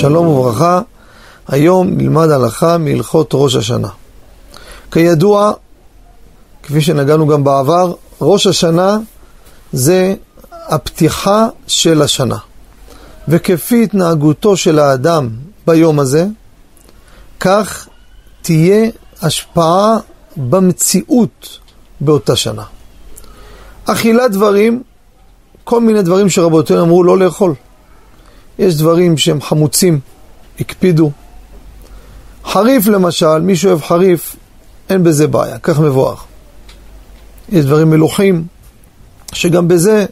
שלום וברכה, היום נלמד הלכה מהלכות ראש השנה. כידוע, כפי שנגענו גם בעבר, ראש השנה זה הפתיחה של השנה. וכפי התנהגותו של האדם ביום הזה, כך תהיה השפעה במציאות באותה שנה. אכילת דברים, כל מיני דברים שרבותינו אמרו לא לאכול. יש דברים שהם חמוצים, הקפידו. חריף למשל, מי שאוהב חריף, אין בזה בעיה, כך מבואר. יש דברים מלוכים, שגם בזה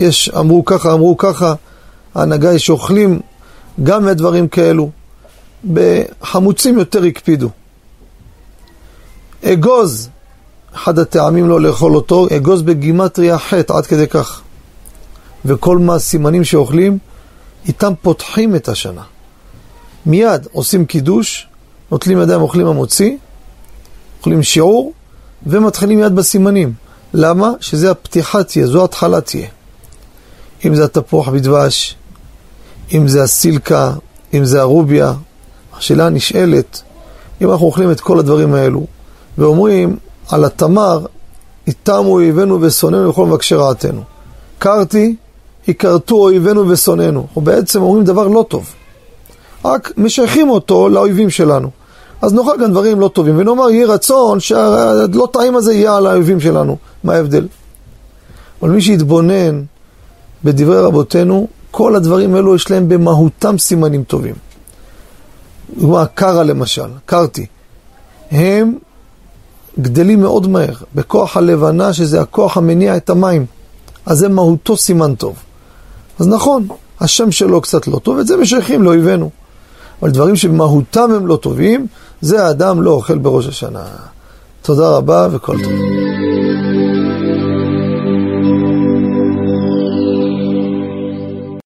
יש, אמרו ככה, אמרו ככה, ההנהגה יש אוכלים גם מהדברים כאלו. בחמוצים יותר הקפידו. אגוז, אחד הטעמים לא לאכול אותו, אגוז בגימטריה חטא, עד כדי כך. וכל מה הסימנים שאוכלים, איתם פותחים את השנה. מיד עושים קידוש, נוטלים ידיים, אוכלים המוציא, אוכלים שיעור, ומתחילים מיד בסימנים. למה? שזה הפתיחה תהיה, זו ההתחלה תהיה. אם זה התפוח בדבש, אם זה הסילקה, אם זה הרוביה. השאלה נשאלת, אם אנחנו אוכלים את כל הדברים האלו, ואומרים על התמר, איתם אויבינו ושונאינו וכל מבקשי רעתנו. קרתי, יכרתו אויבינו ושונאינו. אנחנו בעצם אומרים דבר לא טוב. רק משייכים אותו לאויבים שלנו. אז נאכל גם דברים לא טובים, ונאמר, יהי רצון שהלא טעים הזה יהיה על האויבים שלנו. מה ההבדל? אבל מי שיתבונן בדברי רבותינו, כל הדברים האלו יש להם במהותם סימנים טובים. דוגמה, קרה למשל, קרתי. הם גדלים מאוד מהר, בכוח הלבנה, שזה הכוח המניע את המים. אז זה מהותו סימן טוב. אז נכון, השם שלו קצת לא טוב, את זה משייכים לאויבינו. אבל דברים שבמהותם הם לא טובים, זה האדם לא אוכל בראש השנה. תודה רבה וכל טוב.